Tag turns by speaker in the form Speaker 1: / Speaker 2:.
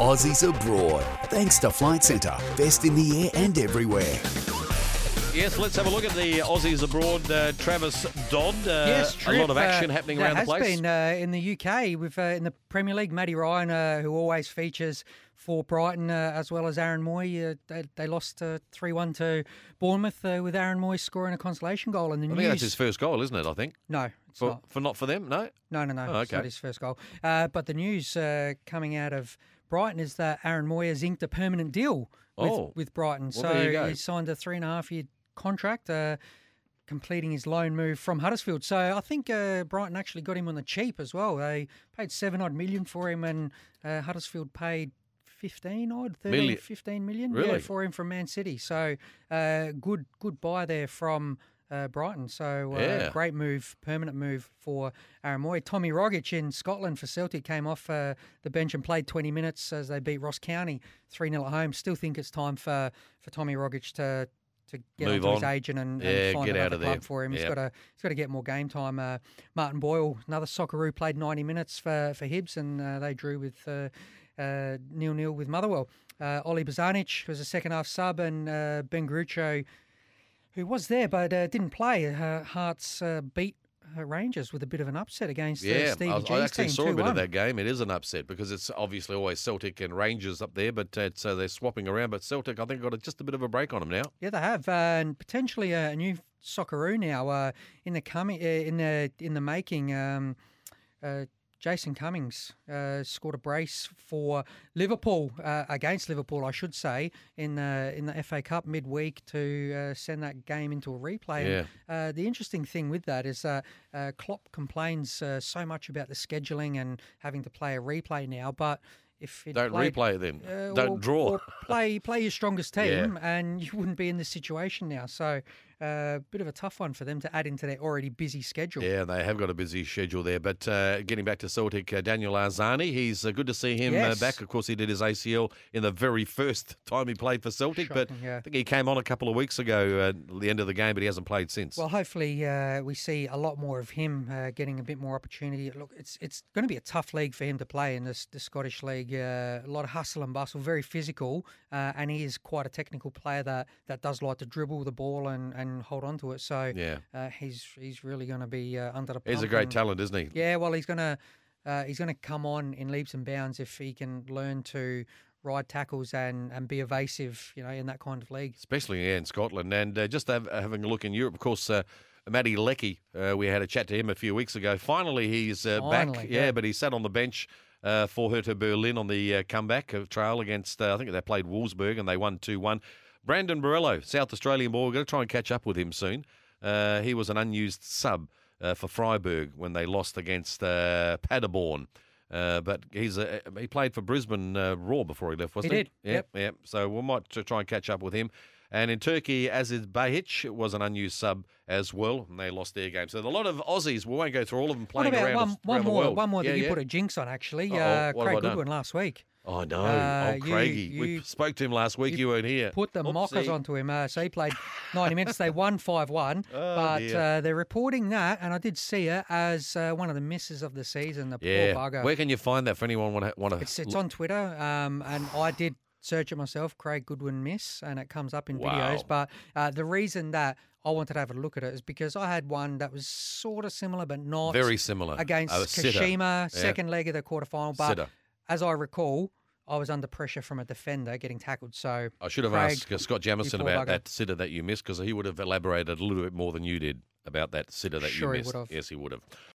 Speaker 1: Aussies abroad. Thanks to Flight Centre. Best in the air and everywhere.
Speaker 2: Yes, let's have a look at the Aussies abroad. Uh, Travis Dodd. Uh,
Speaker 3: yes,
Speaker 2: a lot of action
Speaker 3: uh,
Speaker 2: happening around the
Speaker 3: has
Speaker 2: place.
Speaker 3: been uh, in the UK with uh, in the Premier League. Matty Ryan, uh, who always features for Brighton, uh, as well as Aaron Mooy. Uh, they, they lost three one to Bournemouth uh, with Aaron Mooy scoring a consolation goal. And the
Speaker 2: I
Speaker 3: news,
Speaker 2: think that's his first goal, isn't it? I think.
Speaker 3: no, it's
Speaker 2: For,
Speaker 3: not.
Speaker 2: for not for them, no.
Speaker 3: No, no, no.
Speaker 2: Oh,
Speaker 3: It's not
Speaker 2: okay.
Speaker 3: his first goal. Uh, but the news uh, coming out of Brighton is that Aaron Mooy has inked a permanent deal with,
Speaker 2: Oh.
Speaker 3: with Brighton.
Speaker 2: Well,
Speaker 3: so
Speaker 2: there you go.
Speaker 3: he signed a three and a half year contract, uh, completing his loan move from Huddersfield. So I think uh, Brighton actually got him on the cheap as well. They paid seven odd million for him, and uh, Huddersfield paid. 15 odd, 13,
Speaker 2: Million.
Speaker 3: 15 million yeah,
Speaker 2: Really?
Speaker 3: for him from Man City. So uh, good good buy there from uh, Brighton. So uh,
Speaker 2: Yeah.
Speaker 3: great move, permanent move for Aaron Mooy. Tommy Rogic in Scotland for Celtic came off uh, the bench and played 20 minutes as they beat Ross County 3 0 at home. Still think it's time for, for Tommy Rogic to to get
Speaker 2: Move
Speaker 3: onto his agent and,
Speaker 2: Yeah,
Speaker 3: and find another club
Speaker 2: there.
Speaker 3: for him. He's got to he's got to get more game time. Uh, Martin Boyle, another Socceroo, played 90 minutes for for Hibs and uh, they drew with. Uh, uh, nil nil with Motherwell. Uh, Oli Bozanic was a second half sub, and uh, Ben Garuccio, who was there but uh, didn't play. Uh, Hearts uh, beat Rangers with a bit of an upset against uh,
Speaker 2: Yeah,
Speaker 3: Stevie
Speaker 2: I, was-
Speaker 3: G's
Speaker 2: I actually
Speaker 3: team.
Speaker 2: saw a bit of that game. It is an upset because it's obviously always Celtic and Rangers up there, but uh, they're swapping around. But Celtic, I think, got a, just a bit of a break on them now.
Speaker 3: Yeah, they have, uh, and potentially a new Socceroo now uh, in the coming uh, in the in the making. Um, uh, Jason Cummings uh, scored a brace for Liverpool uh, against Liverpool, I should say, in the in the FA Cup midweek to uh, send that game into a replay. And, uh, the interesting thing with that is that uh, Klopp complains uh, so much about the scheduling and having to play a replay now, but if it
Speaker 2: Don't
Speaker 3: played-
Speaker 2: replay
Speaker 3: uh,
Speaker 2: Don't
Speaker 3: or-
Speaker 2: draw.
Speaker 3: or play play your strongest
Speaker 2: Yeah.
Speaker 3: team, and you wouldn't be in this situation now. So, a uh, bit of a tough one for them to add into their already busy schedule.
Speaker 2: Yeah, they have got a busy schedule there. But uh, getting back to Celtic, uh, Daniel Arzani, he's uh, good to see him
Speaker 3: Yes.
Speaker 2: uh, back. Of course, he did his ACL in the very first time he played for Celtic, but
Speaker 3: yeah.
Speaker 2: I think he came on a couple of weeks ago uh, at the end of the game, but he hasn't played since.
Speaker 3: Well, hopefully uh, we see a lot more of him uh, getting a bit more opportunity. Look, it's it's going to be a tough league for him to play in this the Scottish league. Uh, a lot of hustle and bustle, very physical, uh, and he is quite a technical player that, that does like to dribble the ball and, and hold on to it. So
Speaker 2: Yeah.
Speaker 3: uh, he's he's really going to be uh, under the.
Speaker 2: he's a great
Speaker 3: and-
Speaker 2: talent, isn't he?
Speaker 3: Yeah, well, he's gonna uh, he's gonna come on in leaps and bounds if he can learn to ride tackles and, and be evasive, you know, in that kind of league.
Speaker 2: especially yeah, in Scotland. And uh, just have, having a look in Europe, of course, uh, Matty Leckie, uh, we had a chat to him a few weeks ago. Finally, he's uh, back. Yeah,
Speaker 3: yeah.
Speaker 2: but he sat on the bench uh, for Hertha Berlin on the uh, comeback of trail against, uh, I think they played Wolfsburg and they won 2 1. Brandon Borrello, South Australian boy, we're going to try and catch up with him soon. Uh, he was an unused sub uh, for Freiburg when they lost against uh, Paderborn. Uh, but he's a, he played for Brisbane uh, Roar before he left, wasn't he?
Speaker 3: did,
Speaker 2: Yeah,
Speaker 3: yep.
Speaker 2: yeah. So we might try and catch up with him. And in Turkey, Aziz Behich was an unused sub as well, and they lost their game. So a lot of Aussies. We won't go through all of them playing around,
Speaker 3: one,
Speaker 2: us-
Speaker 3: one
Speaker 2: the
Speaker 3: more? One more
Speaker 2: yeah,
Speaker 3: that you
Speaker 2: yeah.
Speaker 3: put a jinx on, actually. Uh,
Speaker 2: what have I
Speaker 3: Craig? Goodwin last week.
Speaker 2: Oh no,
Speaker 3: Uh,
Speaker 2: oh
Speaker 3: you-
Speaker 2: Craigie. we spoke to him last week. You, weren't here.
Speaker 3: Put the mockers onto him. Uh, so he played 90 minutes. They won 5 1.
Speaker 2: Oh,
Speaker 3: but uh, they're reporting that, and I did see it as uh, one of the misses of the season. The
Speaker 2: Yeah.
Speaker 3: poor bugger.
Speaker 2: Where can you find that for anyone want to want to?
Speaker 3: It's it's on Twitter, um, and I did search it myself, Craig Goodwin miss, and it comes up in
Speaker 2: Wow.
Speaker 3: videos. But uh, the reason that I wanted to have a look at it is because I had one that was sort of similar, but not
Speaker 2: Very similar
Speaker 3: against
Speaker 2: Uh, sitter.
Speaker 3: Kashima,
Speaker 2: Yeah.
Speaker 3: second leg of the quarterfinal. But
Speaker 2: Sitter.
Speaker 3: as I recall, I was under pressure from a defender getting tackled. So
Speaker 2: I should have
Speaker 3: Craig,
Speaker 2: asked Scott
Speaker 3: Jamieson
Speaker 2: about
Speaker 3: bugger.
Speaker 2: that sitter that you missed because he would have elaborated a little bit more than you did about that sitter that
Speaker 3: Sure
Speaker 2: you missed.
Speaker 3: would have.
Speaker 2: Yes, he would have.